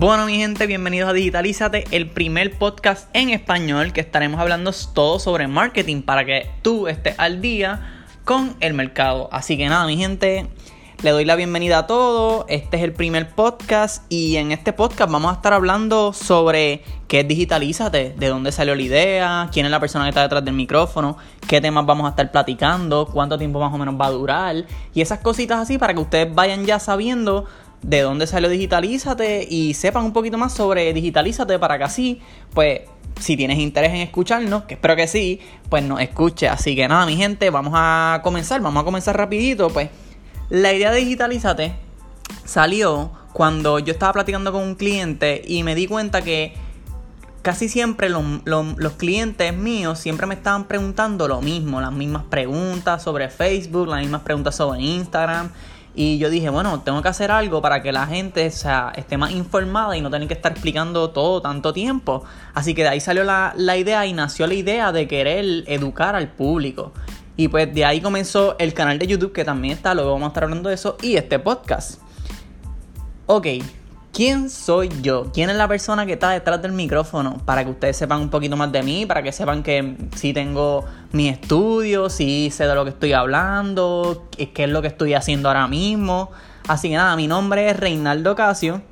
Bueno, mi gente, bienvenidos a Digitalízate, el primer podcast en español que estaremos hablando todo sobre marketing para que tú estés al día con el mercado. Así que nada, mi gente, le doy la bienvenida a todos. Este es el primer podcast y en este podcast vamos a estar hablando sobre qué es Digitalízate, de dónde salió la idea, quién es la persona que está detrás del micrófono, qué temas vamos a estar platicando, cuánto tiempo más o menos va a durar y esas cositas así para que ustedes vayan ya sabiendo de dónde salió Digitalízate y sepan un poquito más sobre Digitalízate para que así, pues, si tienes interés en escucharnos, que espero que sí, pues nos escuche. Así que nada, mi gente, vamos a comenzar, vamos a comenzar rapidito, pues. La idea de Digitalízate salió cuando yo estaba platicando con un cliente y me di cuenta que casi siempre los clientes míos siempre me estaban preguntando lo mismo, las mismas preguntas sobre Facebook, las mismas preguntas sobre Instagram. Y yo dije, bueno, tengo que hacer algo para que la gente sea, esté más informada y no tener que estar explicando todo tanto tiempo. Así que de ahí salió la, la idea y nació la idea de querer educar al público. Y pues de ahí comenzó el canal de YouTube que también está, luego vamos a estar hablando de eso, y este podcast. Ok, ¿Quién soy yo? ¿Quién es la persona que está detrás del micrófono? Para que ustedes sepan un poquito más de mí, para que sepan que sí tengo mis estudios, sí sé de lo que estoy hablando, qué es lo que estoy haciendo ahora mismo. Así que nada, mi nombre es Reinaldo Casio.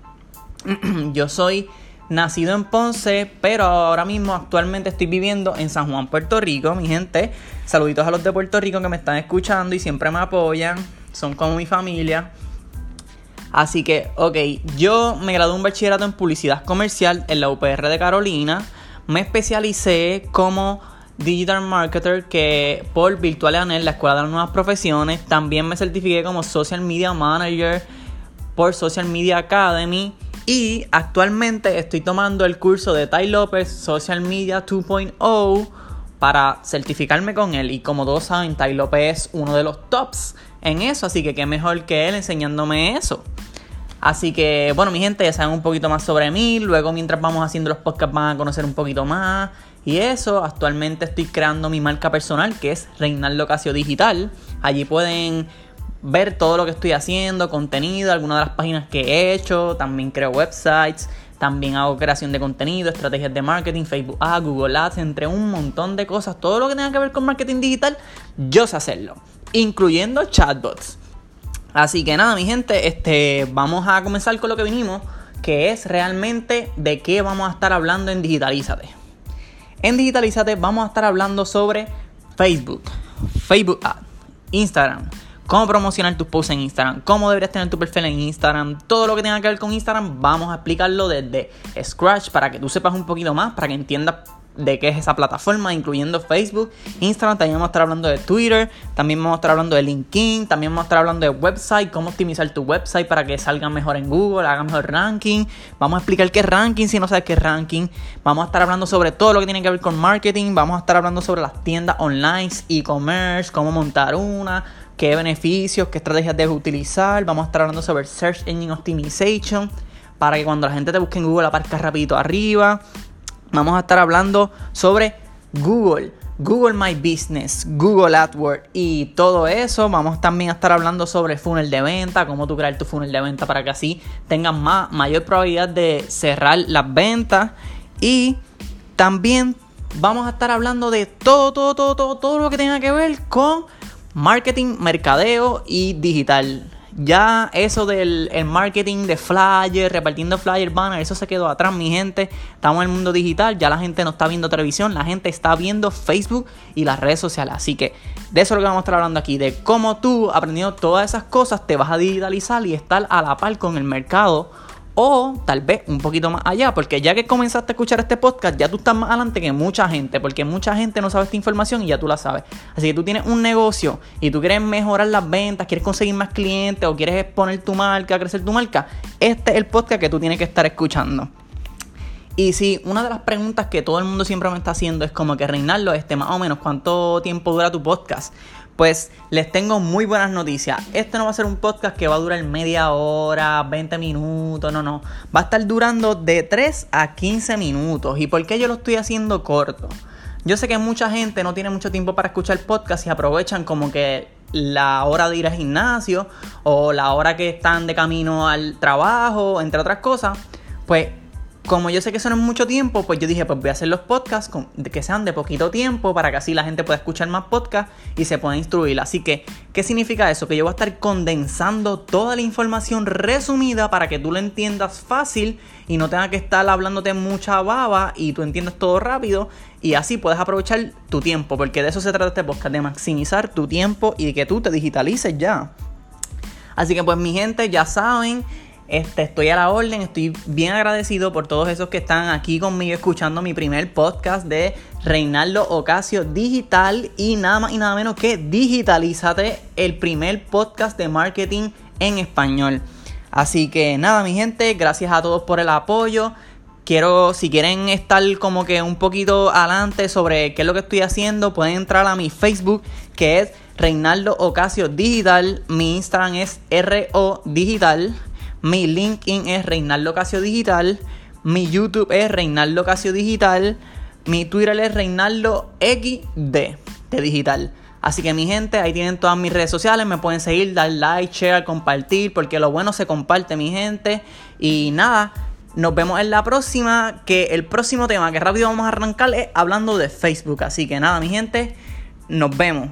yo soy nacido en Ponce, pero ahora mismo actualmente estoy viviendo en San Juan, Puerto Rico, mi gente. Saluditos a los de Puerto Rico que me están escuchando y siempre me apoyan. Son como mi familia. Así que, ok, yo me gradué un bachillerato en publicidad comercial en la UPR de Carolina. Me especialicé como digital marketer que por Virtual la Escuela de las Nuevas Profesiones. También me certifiqué como social media manager por Social Media Academy. Y actualmente estoy tomando el curso de Ty López Social Media 2.0 para certificarme con él. Y como todos saben, Ty López es uno de los tops en eso, así que qué mejor que él enseñándome eso. Así que, bueno, mi gente, ya saben un poquito más sobre mí. Luego, mientras vamos haciendo los podcasts, van a conocer un poquito más. Y eso, actualmente estoy creando mi marca personal, que es Reinaldo Casio Digital. Allí pueden ver todo lo que estoy haciendo, contenido, algunas de las páginas que he hecho. También creo websites. También hago creación de contenido, estrategias de marketing, Facebook Ads, Google Ads, entre un montón de cosas. Todo lo que tenga que ver con marketing digital, yo sé hacerlo incluyendo chatbots. Así que nada, mi gente, este, vamos a comenzar con lo que vinimos, que es realmente de qué vamos a estar hablando en Digitalízate. En Digitalízate vamos a estar hablando sobre Facebook, Facebook Ad, Instagram, cómo promocionar tus posts en Instagram, cómo deberías tener tu perfil en Instagram, todo lo que tenga que ver con Instagram, vamos a explicarlo desde Scratch para que tú sepas un poquito más, para que entiendas de qué es esa plataforma, incluyendo Facebook, Instagram, también vamos a estar hablando de Twitter, también vamos a estar hablando de LinkedIn, también vamos a estar hablando de website, cómo optimizar tu website para que salga mejor en Google, haga mejor ranking. Vamos a explicar qué es ranking si no sabes qué es ranking. Vamos a estar hablando sobre todo lo que tiene que ver con marketing, vamos a estar hablando sobre las tiendas online, e-commerce, cómo montar una, qué beneficios, qué estrategias debes utilizar. Vamos a estar hablando sobre Search Engine Optimization para que cuando la gente te busque en Google aparezca rapidito arriba. Vamos a estar hablando sobre Google, Google My Business, Google AdWords y todo eso. Vamos también a estar hablando sobre funnel de venta, cómo tú crear tu funnel de venta para que así tengas más, mayor probabilidad de cerrar las ventas. Y también vamos a estar hablando de todo, todo, todo, todo, todo lo que tenga que ver con marketing, mercadeo y digital. Ya eso del marketing de flyers, repartiendo flyer, banner, eso se quedó atrás, mi gente. Estamos en el mundo digital, ya la gente no está viendo televisión, la gente está viendo Facebook y las redes sociales. Así que de eso es lo que vamos a estar hablando aquí, de cómo tú, aprendiendo todas esas cosas, te vas a digitalizar y estar a la par con el mercado o tal vez un poquito más allá, porque ya que comenzaste a escuchar este podcast, ya tú estás más adelante que mucha gente, porque mucha gente no sabe esta información y ya tú la sabes. Así que tú tienes un negocio y tú quieres mejorar las ventas, quieres conseguir más clientes o quieres exponer tu marca, crecer tu marca, este es el podcast que tú tienes que estar escuchando. Y si una de las preguntas que todo el mundo siempre me está haciendo es como que Reinaldo, este más o menos, ¿cuánto tiempo dura tu podcast? Pues les tengo muy buenas noticias. Este no va a ser un podcast que va a durar media hora, 20 minutos, no, no. Va a estar durando de 3 a 15 minutos. ¿Y por qué yo lo estoy haciendo corto? Yo sé que mucha gente no tiene mucho tiempo para escuchar podcast y aprovechan como que la hora de ir al gimnasio o la hora que están de camino al trabajo, entre otras cosas. Pues como yo sé que eso mucho tiempo, pues yo dije, pues voy a hacer los podcasts que sean de poquito tiempo para que así la gente pueda escuchar más podcasts y se pueda instruir. Así que, ¿qué significa eso? Que yo voy a estar condensando toda la información resumida para que tú lo entiendas fácil y no tengas que estar hablándote mucha baba y tú entiendas todo rápido y así puedes aprovechar tu tiempo, porque de eso se trata este podcast, de maximizar tu tiempo y de que tú te digitalices ya. Así que pues mi gente, ya saben, este, estoy a la orden, estoy bien agradecido por todos esos que están aquí conmigo escuchando mi primer podcast de Reinaldo Ocasio Digital y nada más y nada menos que Digitalízate, el primer podcast de marketing en español. Así que nada, mi gente, gracias a todos por el apoyo. Quiero, si quieren estar como que un poquito adelante sobre qué es lo que estoy haciendo, pueden entrar a mi Facebook que es Reinaldo Ocasio Digital. Mi Instagram es RO Digital. Mi LinkedIn es Reinaldo Casio Digital. Mi YouTube es Reinaldo Casio Digital. Mi Twitter es Reinaldo XD de Digital. Así que mi gente, ahí tienen todas mis redes sociales, me pueden seguir, dar like, share, compartir, porque lo bueno se comparte, mi gente. Y nada, nos vemos en la próxima, que el próximo tema que rápido vamos a arrancar es hablando de Facebook. Así que nada, mi gente, nos vemos.